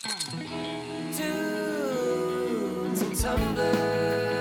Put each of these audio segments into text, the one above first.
Tunes and tumblers.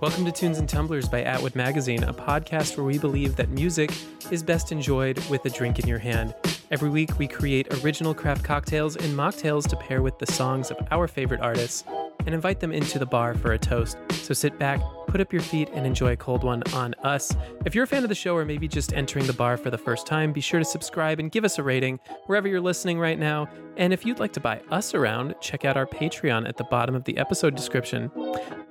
Welcome to Tunes and Tumblers by Atwood Magazine, a podcast where we believe that music is best enjoyed with a drink in your hand. Every week, we create original craft cocktails and mocktails to pair with the songs of our favorite artists and invite them into the bar for a toast. So sit back, put up your feet, and enjoy a cold one on us. If you're a fan of the show or maybe just entering the bar for the first time, be sure to subscribe and give us a rating wherever you're listening right now. And if you'd like to buy us around, check out our Patreon at the bottom of the episode description.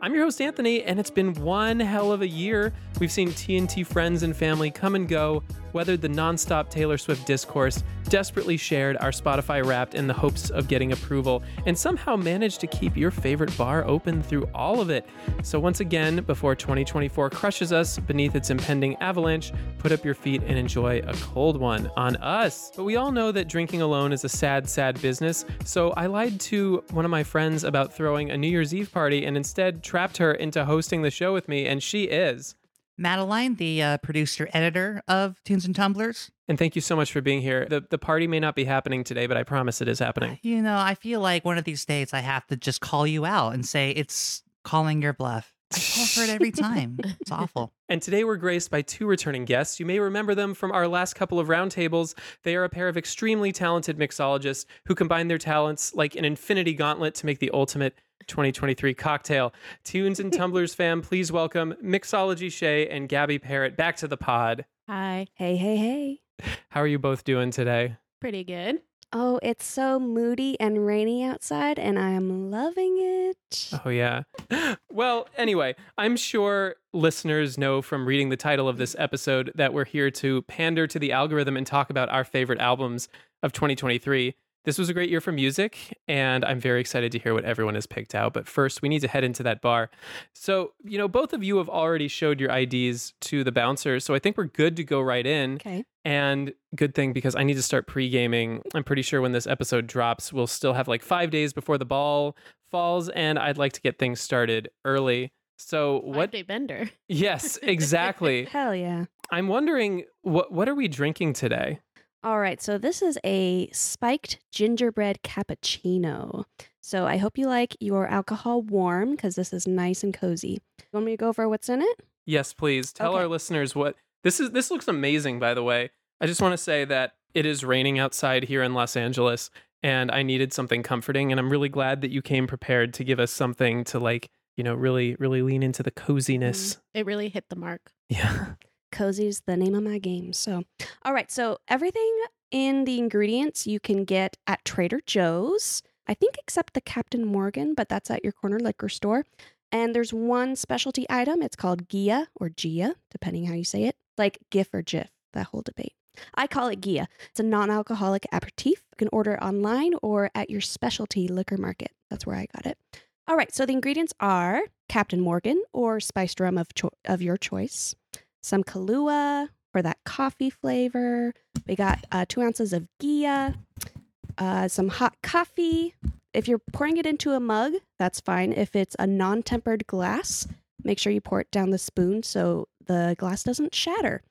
I'm your host, Anthony, and it's been one hell of a year. We've seen TNT friends and family come and go, weathered the nonstop Taylor Swift discourse, desperately shared our Spotify wrapped in the hopes of getting approval, and somehow managed to keep your favorite bar open through all of it. So, once again, before 2024 crushes us beneath its impending avalanche, put up your feet and enjoy a cold one on us. But we all know that drinking alone is a sad, sad business, so I lied to one of my friends about throwing a New Year's Eve party and instead trapped her into hosting the show with me, and she is. Madeline, the uh, producer editor of Tunes and Tumblers. And thank you so much for being here. The the party may not be happening today, but I promise it is happening. You know, I feel like one of these days I have to just call you out and say it's calling your bluff. I fall for it every time. It's awful. And today we're graced by two returning guests. You may remember them from our last couple of roundtables. They are a pair of extremely talented mixologists who combine their talents like an infinity gauntlet to make the ultimate 2023 cocktail. Tunes and Tumblers fam, please welcome Mixology Shay and Gabby Perret back to the pod. Hi. Hey, hey, hey. How are you both doing today? Pretty good. Oh, it's so moody and rainy outside, and I am loving it. Oh, yeah. Well, anyway, I'm sure listeners know from reading the title of this episode that we're here to pander to the algorithm and talk about our favorite albums of 2023. This was a great year for music, and I'm very excited to hear what everyone has picked out. But first, we need to head into that bar. So, you know, both of you have already showed your IDs to the bouncer, so I think we're good to go right in. Okay. And good thing because I need to start pre gaming. I'm pretty sure when this episode drops, we'll still have like five days before the ball falls, and I'd like to get things started early. So, what? day bender. Yes, exactly. Hell yeah. I'm wondering what what are we drinking today? All right. So this is a spiked gingerbread cappuccino. So I hope you like your alcohol warm because this is nice and cozy. You want me to go over what's in it? Yes, please tell Okay. our listeners what this is. This looks amazing, by the way. I just want to say that it is raining outside here in Los Angeles, and I needed something comforting, and I'm really glad that you came prepared to give us something to like, you know, really, really lean into the mm-hmm. coziness. It really hit the mark. Yeah. Cozy is the name of my game. So, all right. So everything in the ingredients you can get at Trader Joe's. I think except the Captain Morgan, but that's at your corner liquor store. And there's one specialty item. It's called Ghia or Ghia, depending how you say it, like GIF or JIF, that whole debate. I call it Ghia. It's a non alcoholic aperitif. You can order it online or at your specialty liquor market. That's where I got it. All right, so the ingredients are Captain Morgan or spiced rum of, cho- of your choice, some Kahlua for that coffee flavor. We got uh, two ounces of Ghia, uh, some hot coffee. If you're pouring it into a mug, that's fine. If it's a non tempered glass, make sure you pour it down the spoon so the glass doesn't shatter.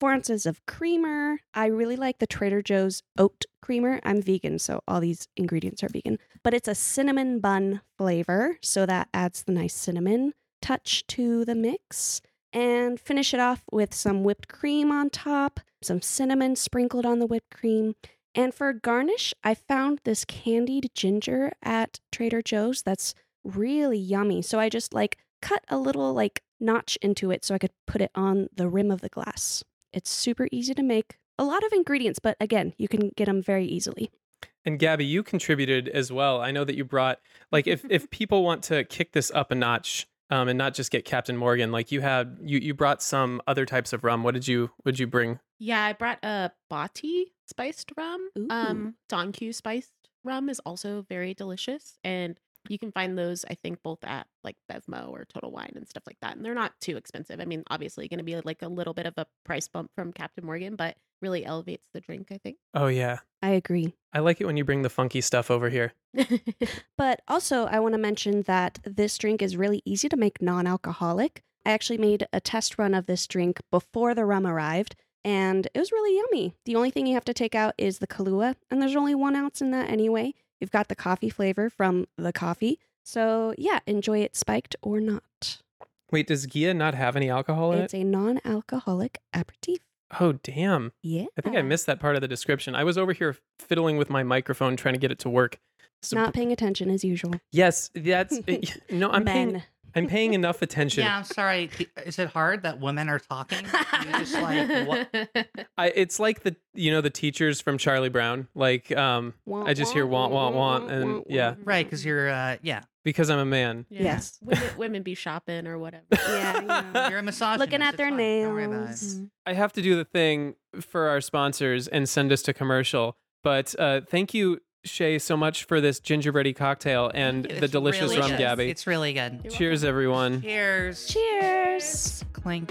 four ounces of creamer. I really like the Trader Joe's oat creamer. I'm vegan, so all these ingredients are vegan, but it's a cinnamon bun flavor, so that adds the nice cinnamon touch to the mix. And finish it off with some whipped cream on top, some cinnamon sprinkled on the whipped cream. And for garnish, I found this candied ginger at Trader Joe's that's really yummy. So I just like cut a little like notch into it so I could put it on the rim of the glass. It's super easy to make. A lot of ingredients, but again, you can get them very easily. And Gabby, you contributed as well. I know that you brought like if if people want to kick this up a notch um, and not just get Captain Morgan, like you had you you brought some other types of rum. What did you what did you bring? Yeah, I brought a Bati spiced rum. Ooh. Um, Don Q spiced rum is also very delicious, and you can find those I think both at like Bevmo or Total Wine and stuff like that. And they're not too expensive. I mean, obviously, going to be like a little bit of a price bump from Captain Morgan, but really elevates the drink. I think. Oh yeah, I agree. I like it when you bring the funky stuff over here. But also, I want to mention that this drink is really easy to make non alcoholic. I actually made a test run of this drink before the rum arrived, and it was really yummy. The only thing you have to take out is the Kahlua, and there's only one ounce in that anyway. You've got the coffee flavor from the coffee. So, yeah, enjoy it spiked or not. Wait, does Ghia not have any alcohol in It's it? a non alcoholic aperitif. Oh damn! Yeah. I think I missed that part of the description. I was over here fiddling with my microphone trying to get it to work. So- Not paying attention as usual. yes, that's no. I'm paying. I'm paying enough attention. Yeah, I'm sorry. Is it hard that women are talking? You just like what? I, it's like the you know the teachers from Charlie Brown. Like um, I just hear want want want and yeah, Right, because you're uh yeah because I'm a man. Yeah. Yes. women, women be shopping or whatever. Yeah, you know. you're a misogynist. Looking at their fine. Don't worry about it. nails. I have to do the thing for our sponsors and send us to commercial. But uh, thank you, Shay, so much for this gingerbready cocktail and It's the delicious really rum, good. Gabby. It's really good. You're Cheers, welcome. everyone. Cheers. Cheers. Clink.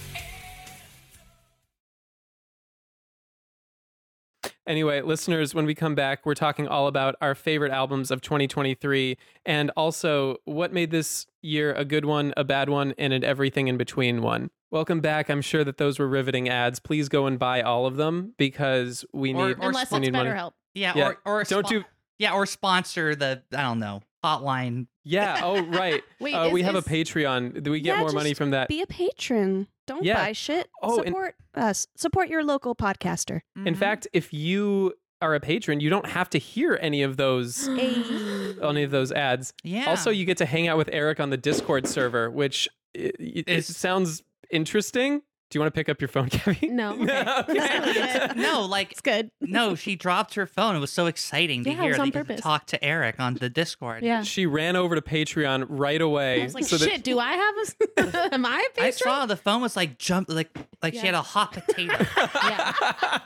Anyway, listeners, when we come back, we're talking all about our favorite albums of 2023 and also what made this year a good one, a bad one, and an everything in between one. Welcome back. I'm sure that those were riveting ads. Please go and buy all of them because we Or- need or Unless we it's need money. BetterHelp. Yeah, Yeah, or or don't spo- do- Yeah, or sponsor the I don't know hotline. Yeah. Oh, right. Wait, uh, we is- have a Patreon. Do we get Yeah, more money from that? Be a patron. Don't Yeah. buy shit. Oh, and- Support us. Support your local podcaster. In Mhm. fact, if you are a patron, you don't have to hear any of those any of those ads. yeah. Also, you get to hang out with Eric on the Discord server, which it, it, it Is- sounds interesting. Do you want to pick up your phone, Gabby? No. Okay. no, like It's good. no, she dropped her phone. It was so exciting to Yeah, it hear was that on you could purpose. talk to Eric on the Discord. Yeah. She ran over to Patreon right away. I was like, so that- shit, do I have a. Am I a patron? I saw the phone was like jump like like she Yeah. had a hot potato. Yeah.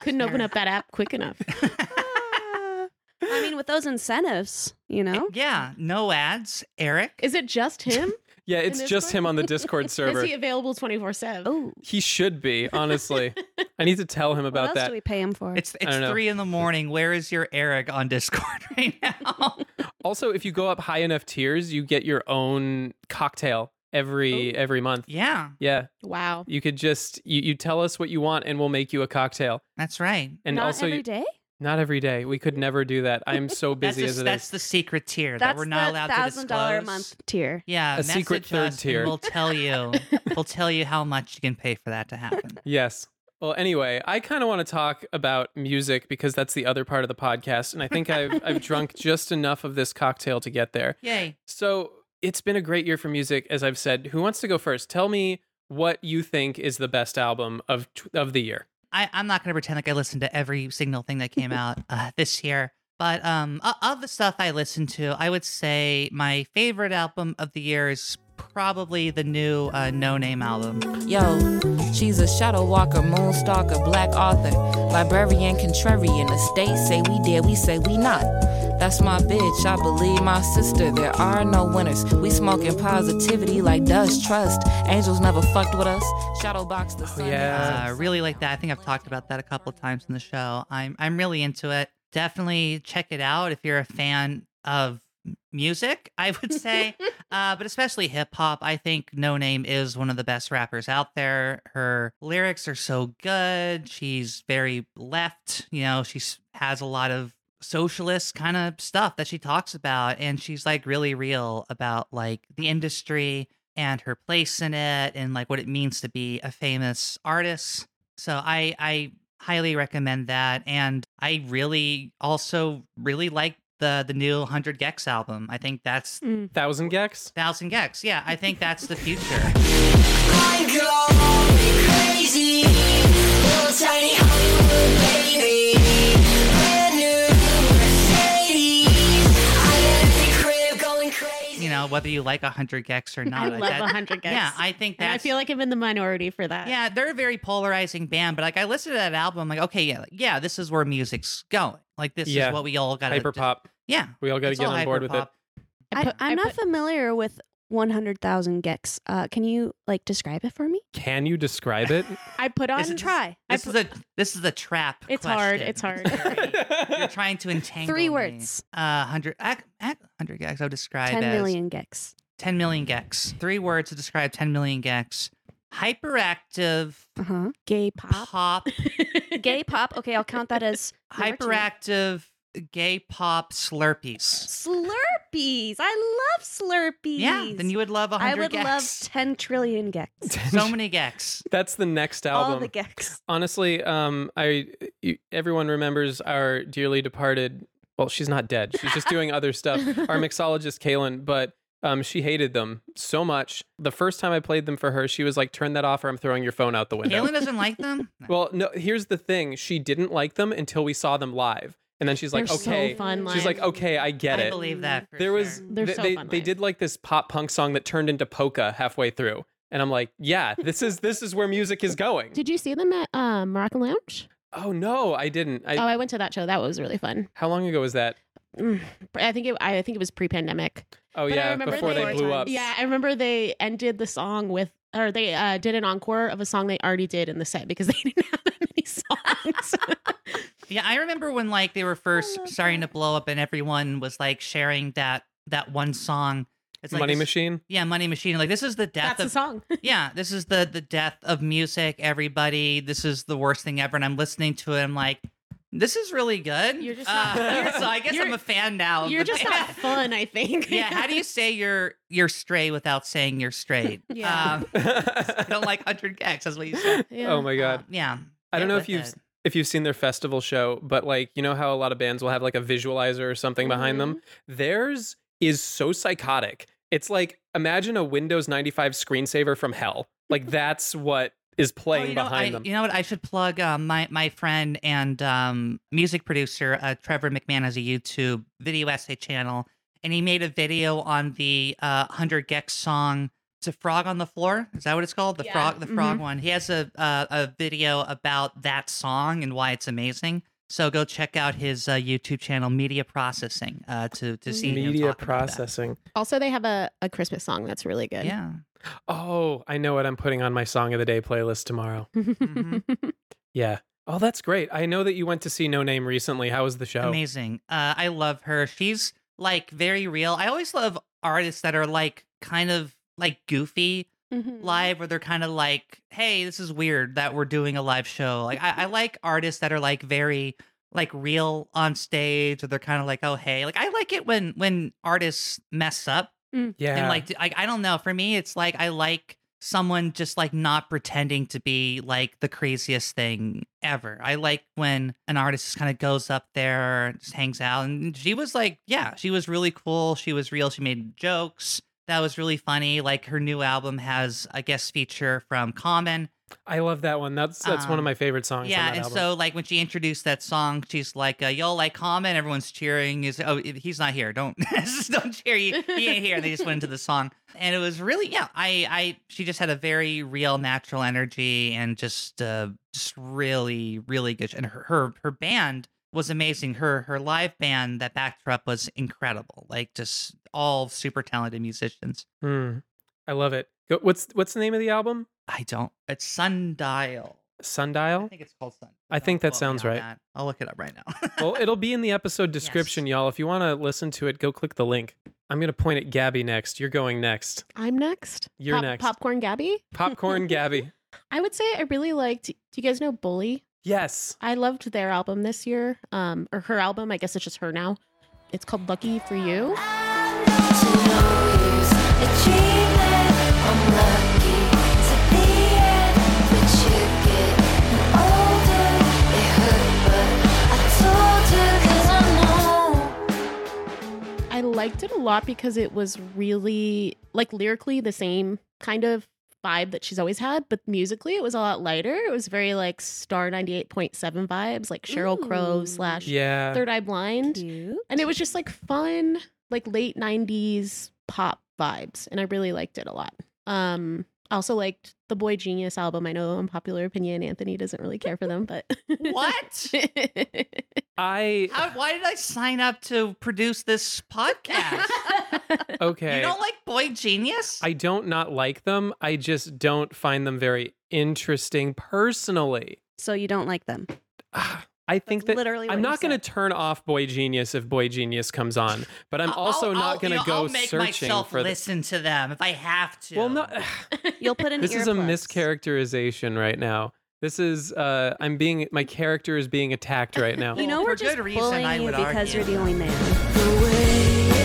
Couldn't open up that app quick enough. I mean, with those incentives, you know? yeah, no ads. Eric. Is it just him? Yeah, it's this just him on the Discord server. Is he available 24 7? Oh, He should be, honestly. I need to tell him what about else that. do we pay him for? It's it's know. three in the morning. Where is your Eric on Discord right now? Also, if you go up high enough tiers, you get your own cocktail every Oh. every month. yeah, Yeah, Wow. you could just you, you tell us what you want and we'll make you a cocktail. that's right. And Not also every you- day? Not every day. We could never do that. I am so That's, busy the, as it that's is. the secret tier that we're not the allowed to thousand dollar a disclose. month tier. Yeah, A secret third us tier. We'll tell you. we'll tell you how much you can pay for that to happen. Yes. Well, anyway, I kind of want to talk about music because that's the other part of the podcast, and I think I've I've drunk just enough of this cocktail to get there. Yay. So it's been a great year for music, as I've said. Who wants to go first? Tell me what you think is the best album of of the year. I, I'm not going to pretend like I listened to every single thing that came out uh, this year. But um, of the stuff I listened to, I would say my favorite album of the year is probably the new uh, Noname album. Yo, she's a shadow walker, moon stalker, black author, librarian, contrarian. The state say we did, we say we not. That's my bitch, I believe my sister. There are no winners. We smoking positivity like dust trust. Angels never fucked with us. Shadow box the sun. yeah. I really like that. I think I've talked about that a couple of times in the show. I'm I'm really into it. Definitely check it out if you're a fan of music. I would say, uh, but especially hip hop. I think Noname is one of the best rappers out there. Her lyrics are so good. She's very left. You know, she has a lot of socialist kind of stuff that she talks about and she's like really real about like the industry and her place in it and like what it means to be a famous artist. So i i highly recommend that and i really also really like the the new 100 gecs album. I think that's Mm. Thousand gecs. thousand gecs yeah i think that's the future know whether you like 100 gecs or not I love that- 100 gecs. yeah i think that. I feel like I'm in the minority for that. Yeah, they're a very polarizing band, but like I listened to that album, I'm like, okay, yeah, yeah, this is where music's going. Like this Yeah. is what we all got to Hyper pop. Yeah, We all got to get on board with it. I, I'm not put- familiar with 100,000 gecs. Uh, can you like describe it for me? Can you describe it? I put on. This is- Try. I This is a this is a trap. It's hard, question. it's hard. You're- You're trying to entangle Three me. words. Uh, hundred gecs. I would describe 10 as million gecs. 10 million gecs. Three words to describe 10 million gecs. Hyperactive Uh huh. Gay pop. pop. Gay pop. Okay, I'll count that as hyperactive gay pop slurpees. Slurpees. I love Slurpees. Yeah, then you would love I 100 would gecs. love 10 trillion gecs. so many gecs. That's the next album. All the gecs. Honestly, um, I you, everyone remembers our dearly departed. Well, she's not dead. She's just doing other stuff. Our mixologist Kaylin, but um, she hated them so much. The first time I played them for her, she was like, "Turn that off, or I'm throwing your phone out the window." Kaylin doesn't like them? No. Well, no. Here's the thing: she didn't like them until we saw them live, and then she's like, They're so "Okay." fun she's like, "Okay, I get it." I it." believe that. For there was sure. They're they, so they, fun they live. did like this pop punk song that turned into polka halfway through, and I'm like, "Yeah, this is this is where music is going." Did you see them at um, Moroccan Lounge? Oh no, I didn't. I, oh, I went to that show. That was really fun. how long ago was that? Mm, I think it. I think it was pre-pandemic. Oh But I yeah, remember before they, they- blew up. Yeah, I remember they ended the song with, or they uh, did an encore of a song they already did in the set because they didn't have that many songs. Yeah, I remember when like they were first love starting that. to blow up and everyone was like sharing that that one song. It's like Money this- Machine. Yeah, Money Machine. Like this is the death That's the of song. yeah, this is the the death of music. Everybody, this is the worst thing ever. And I'm listening to it. I'm like, this is really good. You're just Uh, you're- so I guess I'm a fan now. You're just not fun. I think. yeah. How do you say you're you're straight without saying you're straight? Yeah. Um, I don't like hundred gecs. That's what you said. Yeah. Oh my god. Uh, yeah. I don't know if you've it. If you've seen their festival show, but like you know how a lot of bands will have like a visualizer or something behind them. Mm-hmm. Theirs is so psychotic. It's like imagine a Windows 95 screensaver from hell. Like that's what is Oh, playing know, behind I, them. You know what? I should plug um, my my friend and um, music producer uh, Trevor McMahon has a YouTube video essay channel, and he made a video on the uh, Hundred gecs song. It's a frog on the floor. Is that what it's called? The Yeah. frog, the frog one. He has a uh, a video about that song and why it's amazing. So go check out his uh, YouTube channel, Media Processing, uh, to to see him Media about processing. Also, they have a, a Christmas song that's really good. Yeah. Oh, I know what I'm putting on my song of the day playlist tomorrow. Mhm. Yeah. Oh, that's great. I know that you went to see Noname recently. How was the show? Amazing. Uh, I love her. She's like very real. I always love artists that are like kind of like goofy Mhm. live, where they're kind of like, "Hey, this is weird that we're doing a live show." Like, I, I like artists that are like very like real on stage, or they're kind of like, "Oh, hey." Like, I like it when when artists mess up Yeah. and like, I, I don't know. For me, it's like I like someone just like not pretending to be like the craziest thing ever. I like when an artist just kind of goes up there, just hangs out, and she was like, yeah, she was really cool. She was real. She made jokes. That was really funny. Like her new album has a guest feature from Common. I love that one. That's that's one of Um, my favorite songs. Yeah, on that and album. so like when she introduced that song, she's like, uh, "Y'all like Common?" Everyone's cheering. Is oh he's not here. Don't don't cheer. He, he ain't here. And they just went into the song, and it was really yeah. I I she just had a very real, natural energy, and just uh just really really good. And her her her band was amazing. Her her live band that backed her up was incredible. Like just all super talented musicians. Hmm. I love it. What's what's the name of the album? I don't. It's Sundial. Sundial? I think it's called Sun. I think that Quote sounds right. that. I'll look it up right now. well, it'll be in the episode description, y'all. If you want to listen to it, go click the link. I'm gonna point at Gabby next. You're going next. I'm next. You're Pop- next. Popcorn Gabby. Popcorn Gabby. I would say I really liked. Do you guys know Bully? Yes. I loved their album this year, um, or her album. I guess it's just her now. It's called Lucky for You. I liked it a lot because it was really like lyrically the same kind of vibe that she's always had, but musically it was a lot lighter. It was very like Star 98.7 vibes, like Sheryl Crow slash Yeah. Third Eye Blind. Cute. And it was just like fun, like late 90s pop vibes. And I really liked it a lot. Um, I also liked the boygenius album. I know unpopular opinion, Anthony doesn't really care for them, but What? I How, why did I sign up to produce this podcast? okay. You don't like boygenius? I don't not like them. I just don't find them very interesting personally. So you don't like them. Ah, I think that literally I'm not going to turn off boygenius if boygenius comes on, but I'm also I'll- not I'll- going you to know, go I'll make searching myself for the- listen to them if I have to. Well, no. You'll put in this is a mischaracterization right now. This is uh I'm being my character is being attacked right now. You know Well, we're for just good reason, bullying I you would because argue. you're the only man.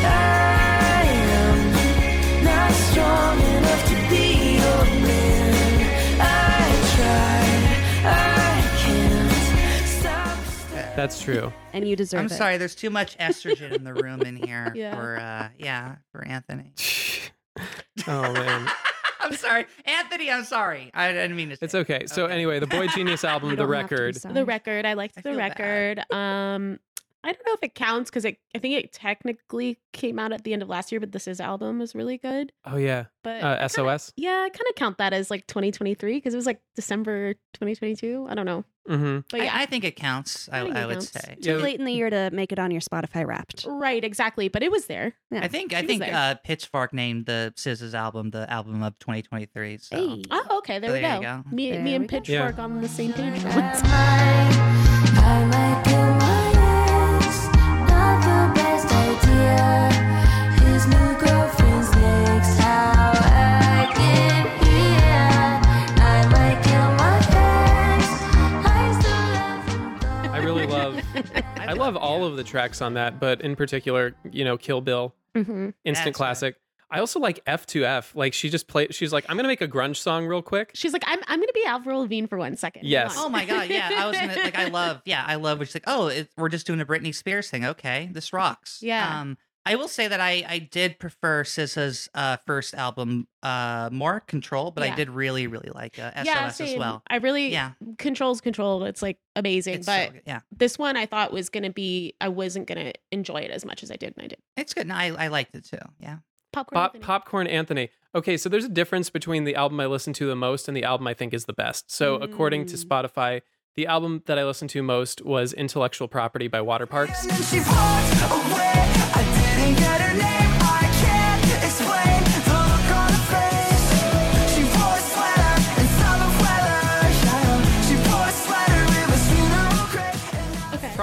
That's true. And you deserve it. I'm it. sorry. There's too much estrogen in the room in here Yeah. for uh yeah for Anthony. oh man. I'm sorry, Anthony. I'm sorry. I didn't mean to. Say It's okay. So Okay. anyway, the boygenius album, You The don't have to be Record. sorry. the record. I liked I the feel bad. record. Um, I don't know if it counts because it. I think it technically came out at the end of last year, but this is album is really good. Oh yeah. But Uh, kinda- SOS. yeah, I kind of count that as like 2023 because it was like December 2022. I don't know, Mhm. but yeah, I, I think it counts. I, I I would counts. say. Too Yeah. late in the year to make it on your Spotify Wrapped. right, exactly. But it was there. Yeah. I think She I think uh, Pitchfork named the SZA's album the album of 2023. So Hey. Oh, okay, there, So we there go. you go. Me, There me and we go. Pitchfork on the same page. for once. I love all of the tracks on that, but in particular, you know, Kill Bill, Mhm. instant That's right. classic. I also like F2F. Like she just played she's like, I'm gonna make a grunge song real quick. She's like, I'm, I'm gonna be Avril Lavigne for one second. Yes. on. Oh my god, yeah. I was gonna like I love yeah, I love Which like, Oh, it, we're just doing a Britney Spears thing. Okay, this rocks. Yeah. Um I will say that I I did prefer SZA's uh first album uh more Control, but I did really, really like uh, SOS yeah, as well. I really Yeah. controls control. It's like amazing, It's but good, yeah. this one I thought was gonna be. I wasn't gonna enjoy it as much as I did, and I did. It's good. No, I, I liked it too. Yeah. Popcorn. Pop, Anthony. Popcorn Anthony. Okay, so there's a difference between the album I listen to the most and the album I think is the best. So according to Mm. Spotify, the album that I listened to most was Intellectual Property by Waterparks.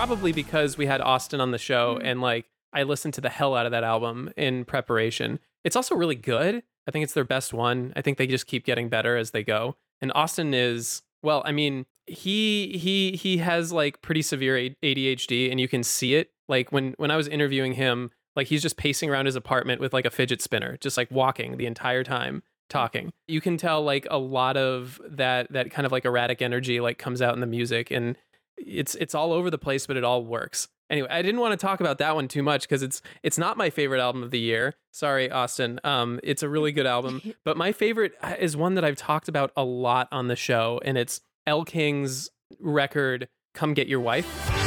Probably because we had Austin on the show mm-hmm. and like I listened to the hell out of that album in preparation. It's also really good. I think it's their best one. I think they just keep getting better as they go. And Austin is well, I mean, he he he has like pretty severe ADHD and you can see it. Like when when I was interviewing him, like he's just pacing around his apartment with like a fidget spinner, just like walking the entire time. talking. You can tell like a lot of that that kind of like erratic energy like comes out in the music and it's it's all over the place but it all works. Anyway, I didn't want to talk about that one too much because it's it's not my favorite album of the year. Sorry, Austin. Um, it's a really good album, but my favorite uh, is one that I've talked about a lot on the show, and it's Elle King's record "Come Get Your Wife."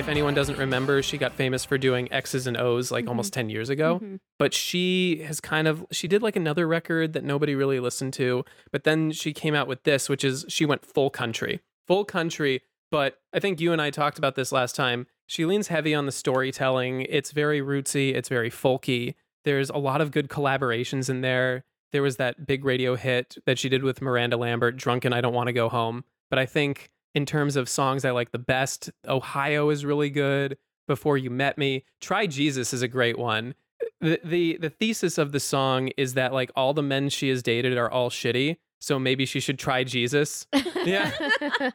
If anyone doesn't remember, she got famous for doing X's and O's like almost 10 years ago. Mhm. But she has kind of, she did like another record that nobody really listened to. But then she came out with this, which is she went full country. Full country. But I think you and I talked about this last time. She leans heavy on the storytelling. It's very rootsy, it's very folky. There's a lot of good collaborations in there. There was that big radio hit that she did with Miranda Lambert, Drunken I Don't Want to Go Home. But I think in terms of songs I like the best, Ohio is really good. Before You Met Me, Try Jesus is a great one. The, the the thesis of the song is that like all the men she has dated are all shitty, so maybe she should try Jesus. Yeah.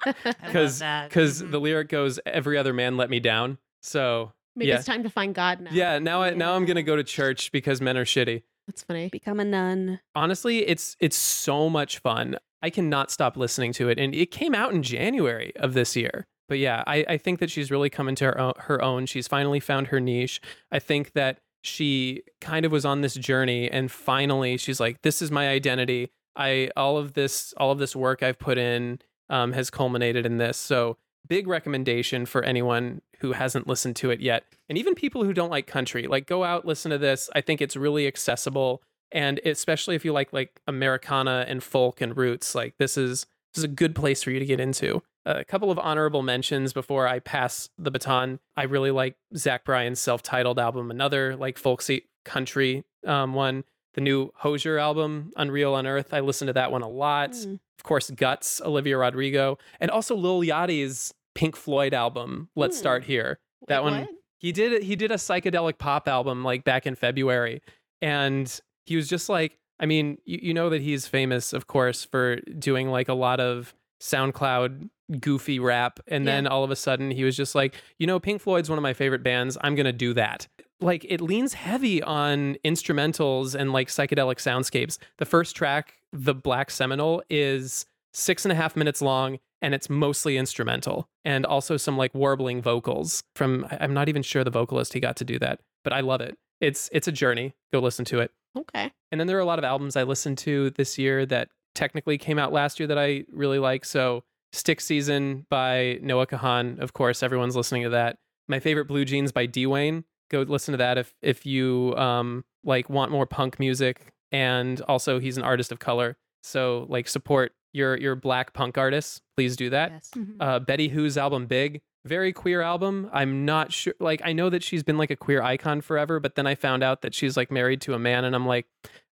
Because because Mhm. the lyric goes, "Every other man let me down." So Maybe yeah, it's time to find God now. yeah. Now I now I'm gonna go to church because men are shitty. That's funny. Become a nun. Honestly, it's it's so much fun. I cannot stop listening to it, and it came out in January of this year. But yeah, I, I think that she's really come into her own, her own. She's finally found her niche. I think that she kind of was on this journey, and finally she's like, "This is my identity." I all of this all of this work I've put in um, has culminated in this. So big recommendation for anyone who hasn't listened to it yet, and even people who don't like country. Like, go out listen to this. I think it's really accessible, and especially if you like like Americana and folk and roots, like this is this is a good place for you to get into. a couple of honorable mentions before I pass the baton. I really like Zach Bryan's self-titled album, another like folksy country um, one. The new Hozier album, Unreal Unearth. I listened to that one a lot. Mm. Of course, Guts, Olivia Rodrigo, and also Lil Yachty's Pink Floyd album. Let's Hmm. start here. That Wait, one what? he did he did a psychedelic pop album like back in February and he was just like I mean you, you know that he's famous of course for doing like a lot of SoundCloud goofy rap and then all of a sudden he was just like you know Pink Floyd's one of my favorite bands I'm going to do that like it leans heavy on instrumentals and like psychedelic soundscapes the first track the Black Seminole is six and a half minutes long and it's mostly instrumental and also some like warbling vocals from i'm not even sure the vocalist he got to do that but i love it. It's it's a journey. Go listen to it. Okay. and then there are a lot of albums i listened to this year that technically came out last year that i really like. So stick season by noah kahan of course everyone's listening to that. My favorite blue jeans by d-wayne. Go listen to that if if you um like want more punk music and also he's an artist of color. So like support your your black punk artists please do that Yes. uh, Betty Who's album Big. Very queer album. I'm not sure. Like, I know that she's been like a queer icon forever, but then I found out that she's like married to a man, and I'm like,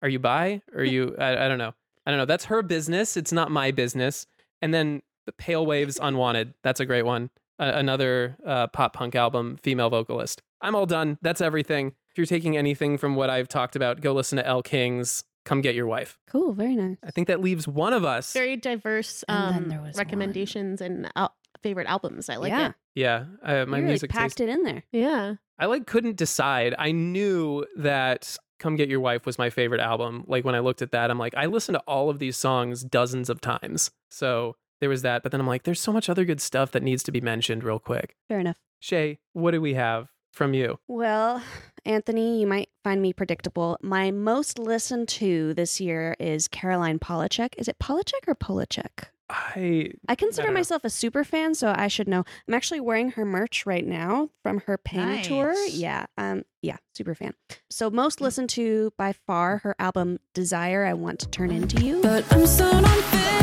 are you bi? Or are you? I, I don't know. I don't know. That's her business. It's not my business. And then the Pale Waves Unwanted. That's a great one. Uh, another uh, pop punk album, female vocalist. I'm all done. That's everything. If you're taking anything from what I've talked about, go listen to Elle King's Come Get Your Wife. Cool. Very nice. I think that leaves one of us. Very diverse And then um, there was recommendations and al- favorite albums. I like yeah. it. yeah, uh, my you really music taste packed it in there. Yeah. I like couldn't decide. I knew that Come Get Your Wife was my favorite album. Like when I looked at that, I'm like, I listened to all of these songs dozens of times. So there was that. But then I'm like, there's so much other good stuff that needs to be mentioned real quick. Fair enough. Shay, what do we have from you? Well, Anthony, you might find me predictable. My most listened to this year is Caroline Polachek. Is it Polachek or Polachek? I I consider don't know. myself a super fan, so I should know. I'm actually wearing her merch right now from her pain tour. Yeah, um, yeah, super fan. So most listened to by far her album "Desire." I want to turn into you. But I'm so non-physical.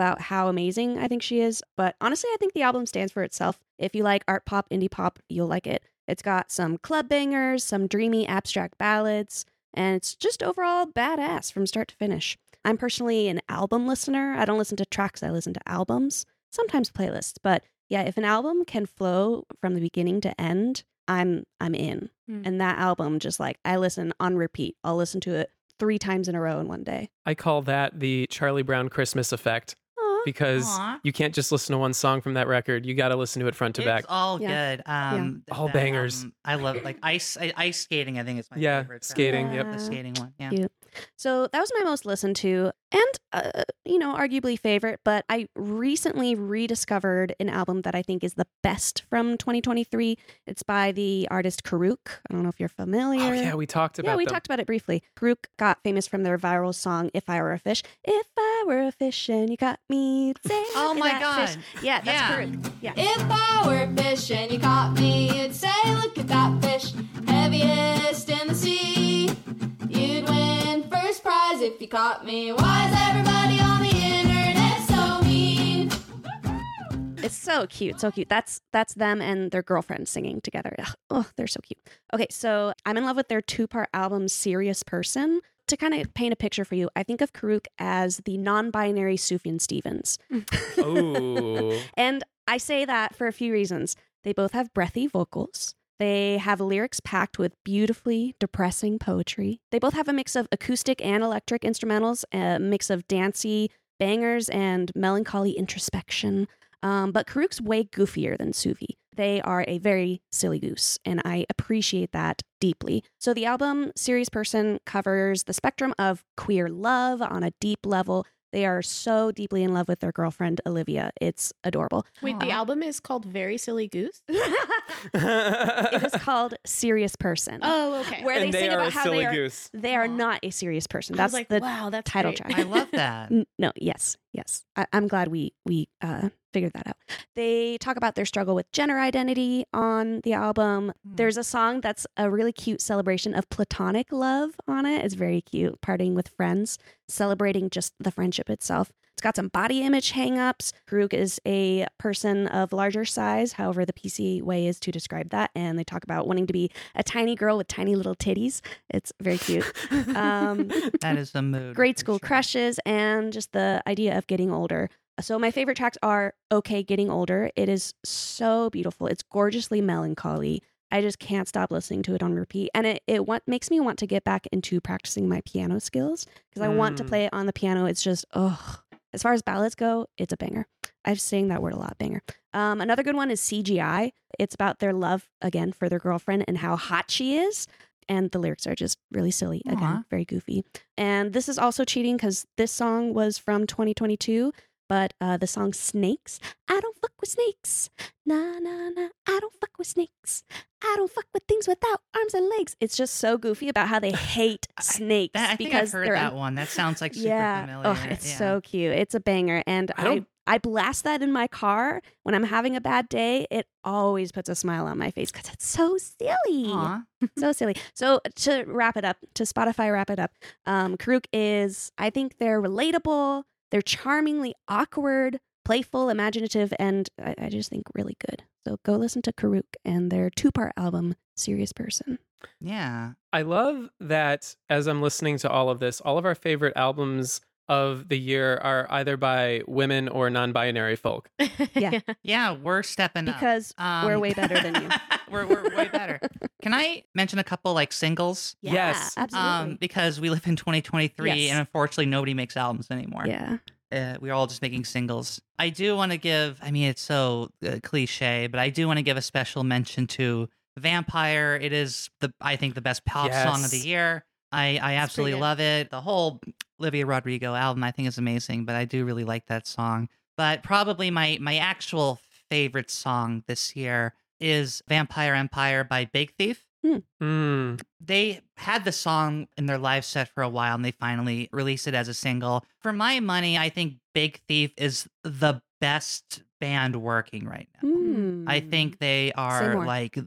About how amazing I think she is, but honestly, I think the album stands for itself. If you like art pop, indie pop, you'll like it. It's got some club bangers, some dreamy abstract ballads, and it's just overall badass from start to finish. I'm personally an album listener. I don't listen to tracks, I listen to albums, sometimes playlists. But yeah, if an album can flow from the beginning to end, I'm I'm in. Hmm. And that album just like I listen on repeat. I'll listen to it 3 times in a row in one day. I call that the Charlie Brown Christmas effect Aw. Because Aw. you can't just listen to one song from that record. You got to listen to it front to it's back. all Yeah. good. Um, All that, bangers. um, I love like ice I- ice skating. I think is my Yeah, favorite. track. skating, yep. The skating one. Yeah. Cute. So that was my most listened to, and uh, you know, arguably favorite. But I recently rediscovered an album that I think is the best from 2023. It's by the artist corook. I don't know if you're familiar. Oh yeah, we talked about yeah, we them. talked about it briefly. corook got famous from their viral song "If I Were a Fish." If I were a fish and you got me, say Oh my that fish. God. Yeah, that's Yeah. corook. Yeah. If I were a fish and you caught me, you'd say, Look at that fish, heaviest in the sea. You'd win first prize if you caught me. Why is everybody on the internet so mean? It's so cute, so cute. That's that's them and their girlfriend singing together. Ugh, oh, they're so cute. Okay, so I'm in love with their two-part album, "Serious Person." To kind of paint a picture for you, I think of corook as the non-binary Sufjan Stevens, Oh, and I say that for a few reasons. They both have breathy vocals. They have lyrics packed with beautifully depressing poetry. They both have a mix of acoustic and electric instrumentals, a mix of dancey bangers and melancholy introspection. Um, but corook's way goofier than Suvi. They are a very silly goose, and I appreciate that deeply. So the album Serious Person covers the spectrum of queer love on a deep level. They are so deeply in love with their girlfriend Olivia. It's adorable. Wait, the album is called Very Silly Goose. it is called Serious Person. Oh, okay. Where and they they sing about a how silly they are goose. they are Aw. not a serious person. I That's was like, the wow, that's title great. track. I love that. No, yes, yes. I, I'm glad we we uh, figured that out. They talk about their struggle with gender identity on the album. Hmm. There's a song that's a really cute celebration of platonic love on it. It's very cute, partying with friends, celebrating just the friendship itself. It's got some body image hangups. corook is a person of larger size, however, the PC way is to describe that. And they talk about wanting to be a tiny girl with tiny little titties. It's very cute. Um, That is the mood. grade school sure. crushes and just the idea of getting older. So my favorite tracks are Okay Getting Older. It is so beautiful. It's gorgeously melancholy. I just can't stop listening to it on repeat. And it, it want, makes me want to get back into practicing my piano skills because I want to Mm. play it on the piano. It's just, oh, as far as ballads go, it's a banger. I've saying that word a lot, banger. Um, another good one is CGI. It's about their love, again, for their girlfriend and how hot she is. And the lyrics are just really silly. Again, Aw. very goofy. And this is also cheating because this song was from 2022, but uh, the song Snakes. I don't fuck with snakes. Nah, nah, nah. I don't fuck with snakes. I don't fuck with things without arms and legs. It's just so goofy about how they hate snakes That, I think because I've heard that one. That sounds like super yeah. familiar. Oh, it's Yeah. so cute. It's a banger. And I I, I blast that in my car when I'm having a bad day. It always puts a smile on my face because it's so silly. So silly. So to wrap it up, to Spotify wrap it up, um, corook is, I think they're relatable. They're charmingly awkward, playful, imaginative, and I, I just think really good. So go listen to corook and their two part album, Serious Person. Yeah. I love that as I'm listening to all of this, all of our favorite albums of the year are either by women or non-binary folk. Yeah. Yeah, we're stepping up. Because we're Um, way better than you. we're, we're way better. Can I mention a couple like singles? Yeah, Yes. absolutely. Um, because we live in 2023 Yes. and unfortunately nobody makes albums anymore. yeah. Uh, we're all just making singles. I do want to give, I mean, it's so uh, cliche, but I do want to give a special mention to Vampire. It is the, I think, the best pop song of the year. I, I absolutely love it. The whole Olivia Rodrigo album, I think, is amazing, but I do really like that song. But probably my, my actual favorite song this year is Vampire Empire by Big Thief Mm. they had the song in their live set for a while and they finally released it as a single. For my money, I think Big Thief is the best band working right now. I Mm. think they are like,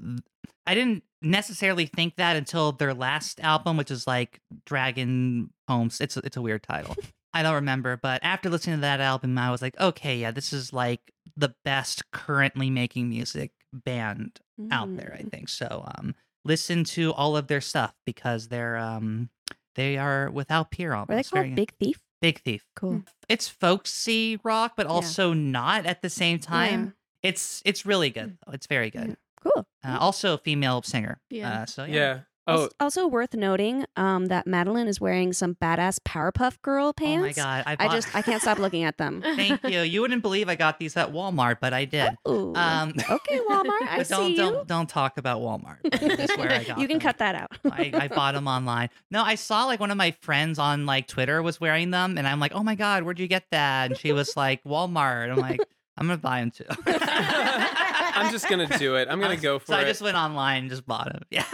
I didn't necessarily think that until their last album, which is like Dragon Homes. It's, it's a weird title. I don't remember, but after listening to that album, I was like, okay, yeah, this is like the best currently making music band out there. I Mm. think so. Um, listen to all of their stuff because they're um they are without peer almost. Were they called Very- Big Thief? Big Thief. Cool. It's folksy rock, but also not at the same time. It's it's really good. though. It's very good. Cool. Uh, also, female singer. Yeah. Uh, so yeah. Yeah. Also, Oh, also worth noting um, that Madeline is wearing some badass Powerpuff Girl pants. Oh my god! I, I just I can't stop looking at them. Thank you. You wouldn't believe I got these at Walmart, but I did. Ooh. Um, okay, Walmart. I but don't see don't don't talk about Walmart. That's where I got you can them. cut that out. I, I bought them online. No, I saw like one of my friends on like Twitter was wearing them, and I'm like, oh my god, where'd you get that? And she was like, Walmart. I'm like, I'm gonna buy them too. I'm just gonna do it. I'm gonna go for it. so I just went online and just bought them. Yeah.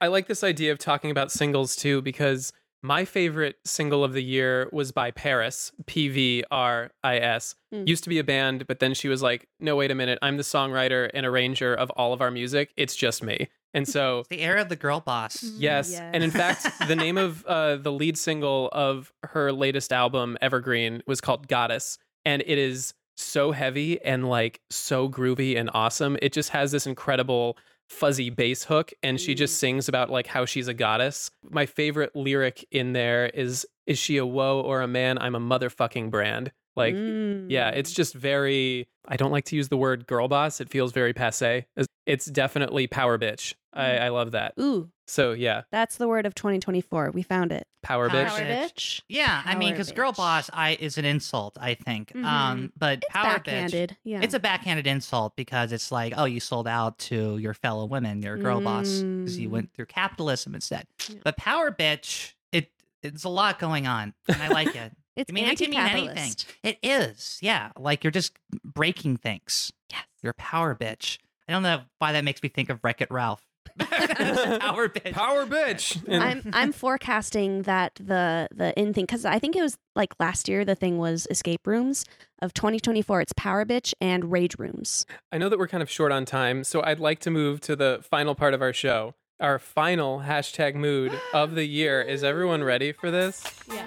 I like this idea of talking about singles too because my favorite single of the year was by PVRIS, P V R I S. Mm. Used to be a band, but then she was like, "No, wait a minute. I'm the songwriter and arranger of all of our music. It's just me." And so, the era of the girl boss. yes, and in fact, the name of uh, the lead single of her latest album, Evergreen, was called Goddess, and it is so heavy and like so groovy and awesome. It just has this incredible fuzzy bass hook and she just mm. sings about like how she's a goddess. My favorite lyric in there is is she a woe or a man? I'm a motherfucking brand. Like yeah, it's mm. just very I don't like to use the word girl boss. It feels very passe. It's- It's definitely power bitch. I, I love that. Ooh, So yeah, that's the word of 2024. We found it. power, Power bitch. Power bitch. bitch. Yeah, I mean, Power because girl bitch. boss, I is an insult. I think. Mhm. Um, but It's power bitch. backhanded. Yeah. It's a backhanded insult because it's like, oh, you sold out to your fellow women, your girl boss, because you Mm. went through capitalism instead. Yeah. But power bitch, it it's a lot going on, and I like it. It's I mean, it can mean anything. anti-capitalist. It is, yeah. Like you're just breaking things. Yes. You're a power bitch. I don't know why that makes me think of Wreck It Ralph. power bitch. Power bitch. And- I'm I'm forecasting that the the in thing because I think it was like last year the thing was escape rooms of 2024 it's power bitch and rage rooms. I know that we're kind of short on time, so I'd like to move to the final part of our show. Our final hashtag mood of the year. Is everyone ready for this? Yeah.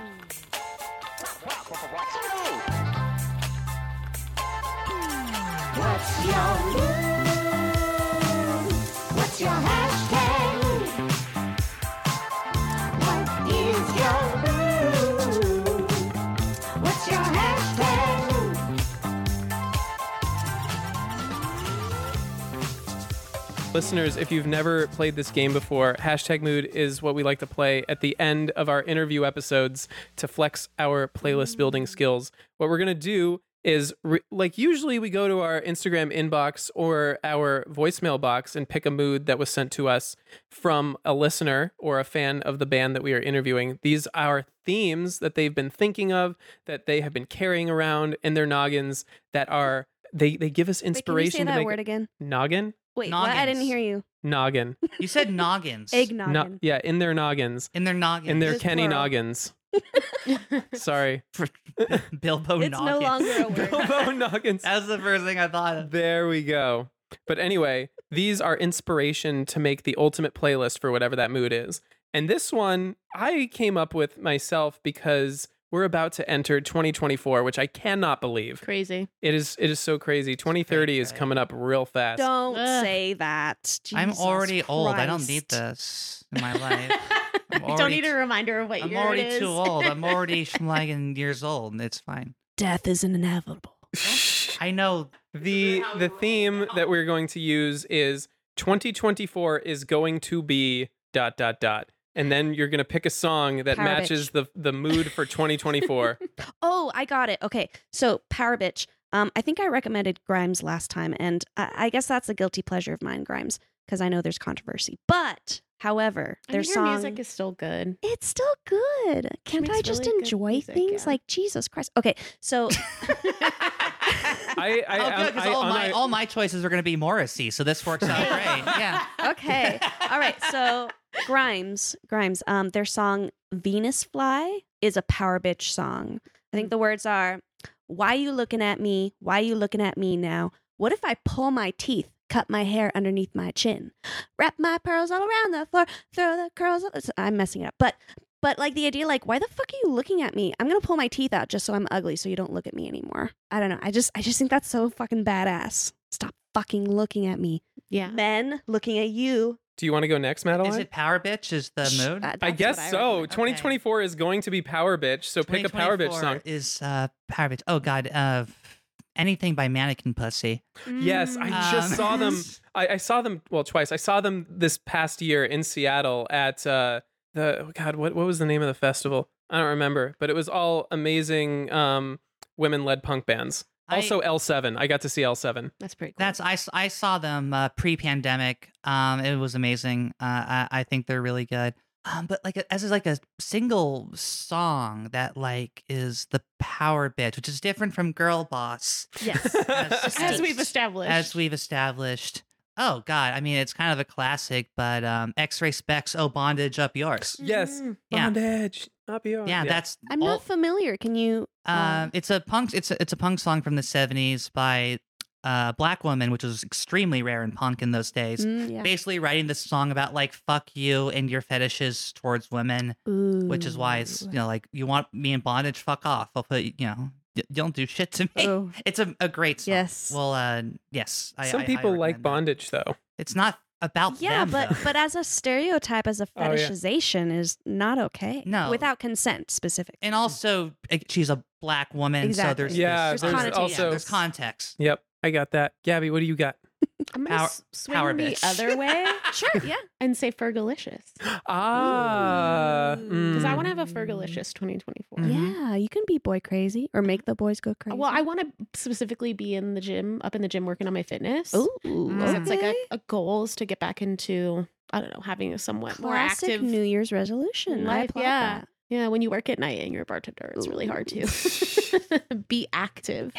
What's your mood? Listeners, if you've never played this game before, hashtag mood is what we like to play at the end of our interview episodes to flex our playlist building skills. What we're going to do is, re- like, usually we go to our Instagram inbox or our voicemail box and pick a mood that was sent to us from a listener or a fan of the band that we are interviewing. These are themes that they've been thinking of, that they have been carrying around in their noggins, that are. They, they give us Wait, can you inspiration say to that make word again? noggin Wait, what? I didn't hear you. noggin You said noggins. Egg no, yeah, in their noggins. in their noggins. In their It's Kenny plural. noggins. Sorry. Bilbo It's noggins. no longer a word. Bilbo noggins. That was the first thing I thought of. There we go. But anyway, these are inspiration to make the ultimate playlist for whatever that mood is. And this one I came up with myself because we're about to enter 2024, which I cannot believe. Crazy. It is it is so crazy. 2030 is coming up real fast. Don't Ugh. say that. I'm Jesus already old. I don't need this in my life. I'm I don't need a reminder of what I'm year already it is. too old. I'm already schmlagging years old. It's fine. Death is inevitable. I know. the the theme that we're going to use is 2024 is going to be dot dot dot and then you're going to pick a song that Power matches the the mood for 2024 Oh, I got it. Okay. So, Power Bitch. Um, I think I recommended Grimes last time, and I, I guess that's a guilty pleasure of mine, Grimes, because I know there's controversy. But, however, I their mean, song music is still good. it's still good. Can't I just really enjoy music, things? yeah. Like Jesus Christ. Okay, so i i, oh, good, I- all on my I- all my choices are going to be Morrissey, so this works out great. Yeah. okay, all right. So Grimes, Grimes. Um, their song "Venus Fly" is a Power Bitch song. I think the words are, "Why you looking at me? Why you looking at me now? What if I pull my teeth?" Cut my hair underneath my chin, wrap my pearls all around the floor, throw the curls. Up. I'm messing it up, but but like the idea, like, why the fuck are you looking at me? I'm gonna pull my teeth out just so I'm ugly, so you don't look at me anymore. I don't know. I just I just think that's so fucking badass. Stop fucking looking at me. Yeah. Men looking at you Do you want to go next, Madeline? Is it Power Bitch? Is the mood? Uh, I guess what so. recommend. 2024 is going to be Power Bitch, so pick a Power Bitch song. Is uh, Power Bitch? Oh God, uh, anything by Mannequin Pussy. Yes, I Mm. just Um, saw them. I, I saw them well twice. I saw them this past year in Seattle at uh, the oh God. What what was the name of the festival? I don't remember, but it was all amazing um, women-led punk bands. I- Also L7. I got to see L7. That's pretty cool. That's I, I saw them uh, pre-pandemic. Um, it was amazing. Uh, I, I think they're really good. Um, but like as is like a single song that like is the power bitch, which is different from girl boss, yes. as, As we've established. as we've established. Oh God, I mean it's kind of a classic, but um, X-Ray Spex, oh bondage, up yours. Yes. Yeah. bondage. Up yours. Yeah, that's I'm all- not familiar. Can you? uh, Um, it's a punk. It's a, it's a punk song from the '70s by a black woman, which was extremely rare in punk in those days. mm, yeah. Basically, writing this song about like "fuck you" and your fetishes towards women, which is why it's you know like you want me in bondage, fuck off. I'll put you know y- you don't do shit to me. Oh. It's a, a great song. Yes. Well, uh, yes. I, Some I people highly like recommend that. bondage though. It's not about Yeah, them. but though. but as a stereotype, as a Oh, yeah. fetishization, is not okay. No. without consent, specifically. and also uh, she's a black woman, so Exactly. there's Yeah, There's there's connotation. yeah, also there's context. Yep, I got that. Gabby, what do you got? I'm gonna Power- s- swing power the bitch. other way sure, yeah. and say Fergalicious. Ah, Because I want to mm. have a Fergalicious 2024. Mhm. Yeah, you can be boy crazy or make the boys go crazy. Well, I want to specifically be in the gym, up in the gym, working on my fitness. Ooh, Because it's like a, okay. a goal is to get back into, I don't know, having a somewhat more classic active New Year's resolution. I life. applaud Yeah. that. Yeah. When you work at night and you're a bartender, it's really hard to be active.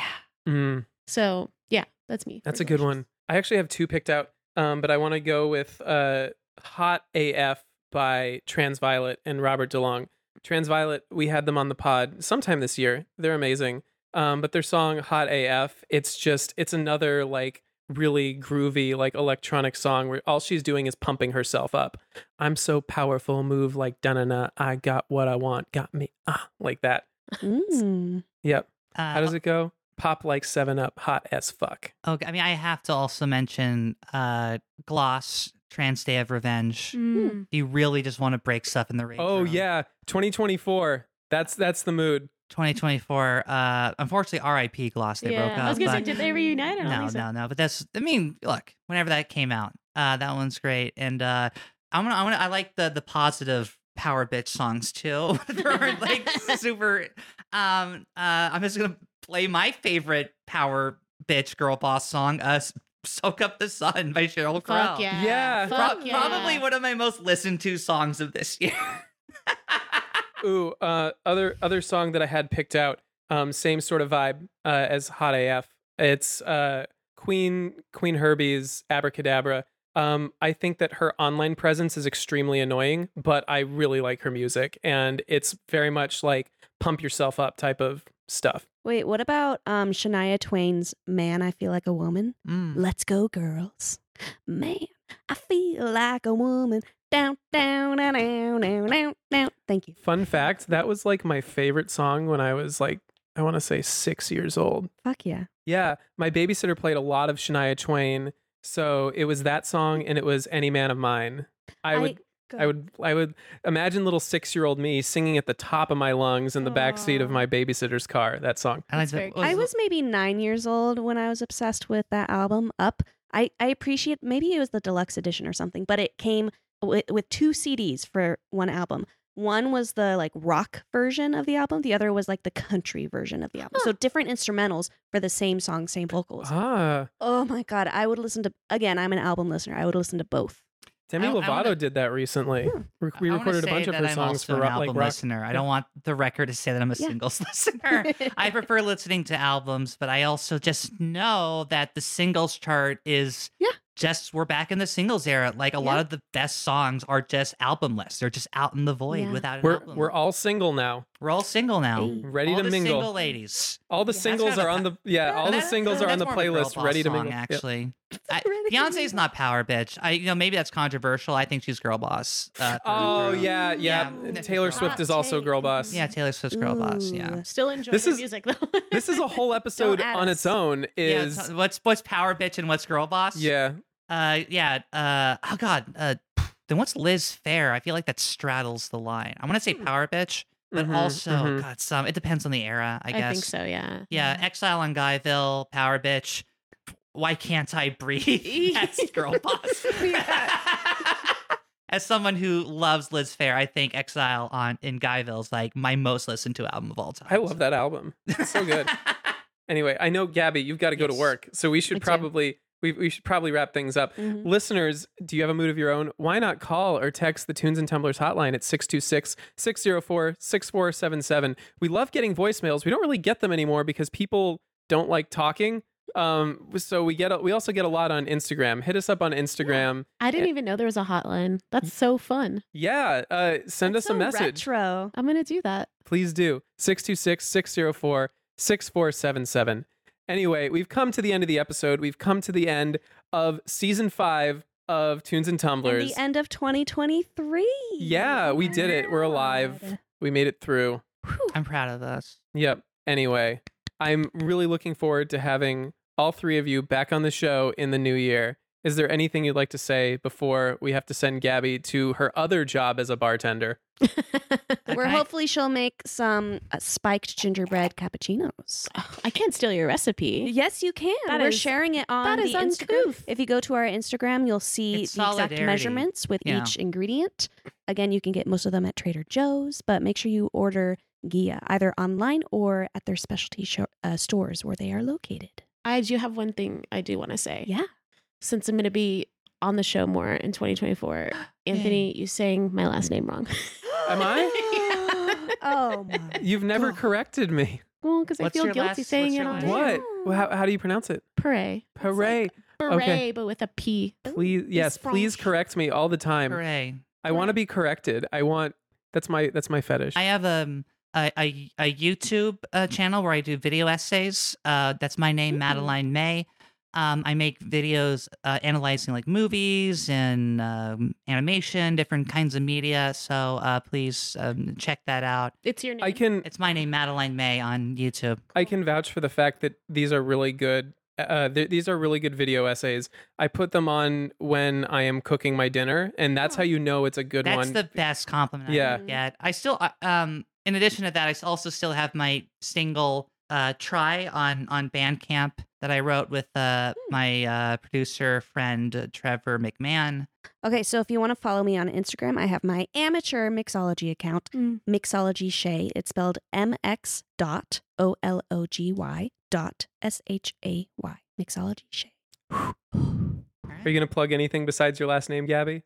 Mm. So, yeah, that's me. That's a good one. I actually have two picked out, um, but I want to go with uh, "Hot AF" by Transviolet and Robert DeLong. Transviolet, we had them on the pod sometime this year. They're amazing. Um, but their song "Hot AF," it's just it's another like really groovy like electronic song where all she's doing is pumping herself up. I'm so powerful, move like da na na. I got what I want, got me ah like that. Mm. Yep. Uh, How does it go? Pop like Seven Up, hot as fuck. Okay, I mean, I have to also mention uh, Gloss, Trans Day of Revenge. Mm. You really just want to break stuff in the rage Oh room. yeah, 2024. That's that's the mood. 2024. Uh, unfortunately, R.I.P. Gloss. They yeah. broke up. I was going to say, did they reunite? I no, think no, no. But that's. I mean, look. Whenever that came out, uh, that one's great. And uh, I'm gonna. I want. to I like the the positive power bitch songs too. They're like super. Um. Uh. I'm just gonna play my favorite power bitch girl boss song. Uh. Soak up the sun by Sheryl Crow. Fuck yeah. Yeah. Pro- yeah. Probably one of my most listened to songs of this year. Ooh, uh, other other song that I had picked out, um, same sort of vibe uh, as Hot AF. It's uh, Qveen Qveen Herby's Abracadabra. Um, I think that her online presence is extremely annoying, but I really like her music, and it's very much like pump yourself up type of stuff. Wait, what about um Shania Twain's "Man, I Feel Like a Woman"? Mm. Let's go, girls. Man, I feel like a woman. Down, down, down, down, down, down, down. Thank you. Fun fact: that was like my favorite song when I was like, I want to say six years old. Fuck yeah. Yeah, my babysitter played a lot of Shania Twain, so it was that song and it was "Any Man of Mine." I would, go I would, I would imagine little six-year-old me singing at the top of my lungs in the back seat of my babysitter's car. That song. I like That's the- what I was maybe nine years old when I was obsessed with that album, Up. I, I appreciate maybe it was the deluxe edition or something, but it came with, with two CDs for one album. One was the like rock version of the album, the other was like the country version of the album. So different instrumentals for the same song, same vocals. Ah, Oh my god, I would listen to again, I'm an album listener. I would listen to both. Demi Lovato wanna- did that recently. Hmm. We recorded a bunch of her I'm songs for rock, album like rock. listener. I don't want the record to say that I'm a Yeah. singles listener. I prefer listening to albums, but I also just know that the singles chart is Yeah. just we're back in the singles era. Like a lot of the best songs are just albumless. They're just out in the void Yeah. without an We're album. we're all single now, We're all single now. Hey. ready all to the mingle. single ladies. All the Yeah. Singles are on the yeah. All the singles are on the that's more of a girl playlist, ready to song, mingle. Actually, I, Beyonce's not power bitch. I you know maybe that's controversial. I think she's girl boss. Uh, Oh yeah, yeah. Yeah. Taylor Swift is also girl boss. yeah. Taylor Swift's girl boss. Yeah. Still enjoy This the is- music though. This is a whole episode on us. its own. Yeah, Is t- what's what's power bitch and what's girl boss? yeah. Uh, yeah. Uh, oh God. Uh, then what's Liz Phair? I feel like that straddles the line. I want to say Hmm. Power Bitch, but Mhm, also mhm. God, some. It depends on the era, I I, guess. I think so. Yeah. Yeah, Exile on Guyville, Power Bitch. Why can't I breathe? That's girl boss. As someone who loves Liz Phair, I think Exile on in Guyville is like my most listened to album of all time. I love that album. It's so good. anyway, I know Gabby, you've got to go to work, so we should too. probably we, we should probably wrap things up. Mhm. Listeners, do you have a mood of your own? Why not call or text the Tunes and Tumblers hotline at 626 604 6477? We love getting voicemails. We don't really get them anymore because people don't like talking. Um, so we get a, we also get a lot on Instagram. Hit us up on Instagram. I didn't even know there was a hotline. That's so fun. Yeah, uh, send That's us a so message. Retro. I'm gonna do that. please do 626 604 6477 anyway we've come to the end of the episode. We've come to the end of season five of tunes and And tumblers. the end of 2023. yeah we did it. We're alive. We made it through. I'm proud of us. yep. Anyway i'm really looking forward to having all three of you back on the show in the new year is there anything you'd like to say before we have to send gabby to her other job as a bartender Where Okay. hopefully she'll make some uh, spiked gingerbread cappuccinos. I can't steal your recipe. Yes, you can. That We're is- sharing it on that is the Instagram. uncouth. If you go to our Instagram, you'll see It's the exact solidarity. measurements with Yeah. each ingredient. Again, you can get most of them at Trader Joe's, but make sure you order Ghia either online or at their specialty sho- uh, stores where they are located. I do have one thing I do want to say. Yeah. Since I'm gonna be on the show more in 2024, Anthony, you saying my last name wrong. Am I? oh my. you've never God. corrected me well, because I What's feel your guilty last- saying what's it your on last air. what well, how, how do you pronounce it Pare. hooray Beret, Okay. but with a P. Please, yes, please correct me all the time. Hooray! I want to be corrected. I want that's my that's my fetish. I have um, a a, a YouTube uh, channel where I do video essays. Uh, that's my name, Madeline May. Um, I make videos uh, analyzing like movies and um, animation, different kinds of media. So uh, please um, check that out. It's your name. I can It's my name, Madeline May, on YouTube. I can vouch for the fact that these are really good. Uh, th- these are really good video essays. I put them on when I am cooking my dinner, and that's how you know it's a good That's one. That's the best compliment Yeah. I get. I still, uh, um, in addition to that, I also still have my single uh, "Try" on on Bandcamp that I wrote with uh, my uh, producer friend uh, Trevor McMahon. Okay, so if you want to follow me on Instagram, I have my amateur mixology account, Mm. Mxology Shay. It's spelled M X dot O L O G Y dot S H A Y. Mxology Shay. are you gonna plug anything besides your last name, Gabby?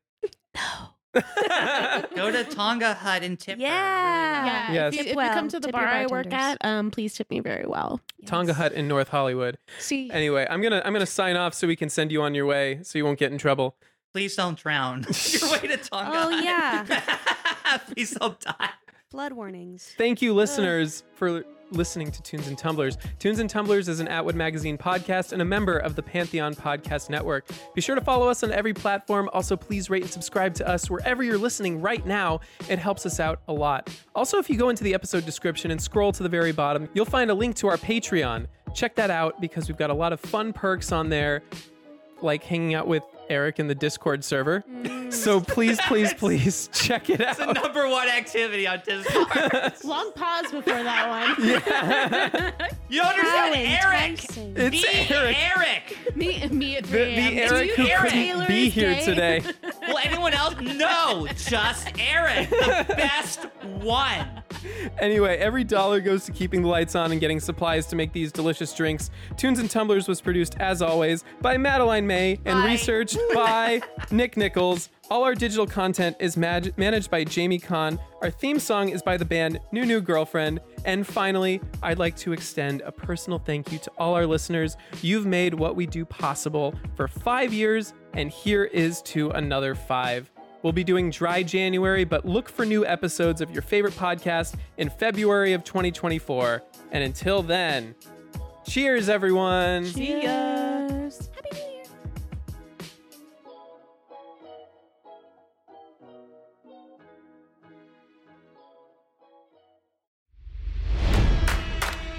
Go to Tonga Hut in Tipper. Yeah. Yeah. Yes. If, you, if you come to the bar I work at, um, please tip me very well. Tonga Hut in North Hollywood. See, Anyway, I'm gonna I'm gonna sign off so we can send you on your way, so you won't get in trouble. Please don't drown. Your way to Tonga. Oh, Hut. yeah. Please don't die. Flood warnings. Thank you, listeners, for listening to Tunes and Tumblers. Tunes and Tumblers is an Atwood Magazine podcast and a member of the Pantheon Podcast Network. Be sure to follow us on every platform. Also, please rate and subscribe to us wherever you're listening right now. It helps us out a lot. Also, if you go into the episode description and scroll to the very bottom, you'll find a link to our Patreon. Check that out because we've got a lot of fun perks on there, like hanging out with Eric in the Discord server. Mm. So please, please, please check it out. It's the out. number one activity on Discord. long pause before that one. you don't How understand, Eric. enticing. It's the Eric. Eric. me, me at The, 3 the a.m. Eric who Eric. couldn't Taylor be is here gay. today. Will anyone else? No, just Eric, the best one. Anyway, every dollar goes to keeping the lights on and getting supplies to make these delicious drinks. Tunes and Tumblers was produced, as always, by Madeline May and Bye. researched by Nick Nichols. All our digital content is mag- managed by Jamie Kahn. Our theme song is by the band New New Girlfriend. And finally, I'd like to extend a personal thank you to all our listeners. You've made what we do possible for five years, and here is to another five. We'll be doing dry January, but look for new episodes of your favorite podcast in February of 2024. And until then, cheers, everyone. Cheers.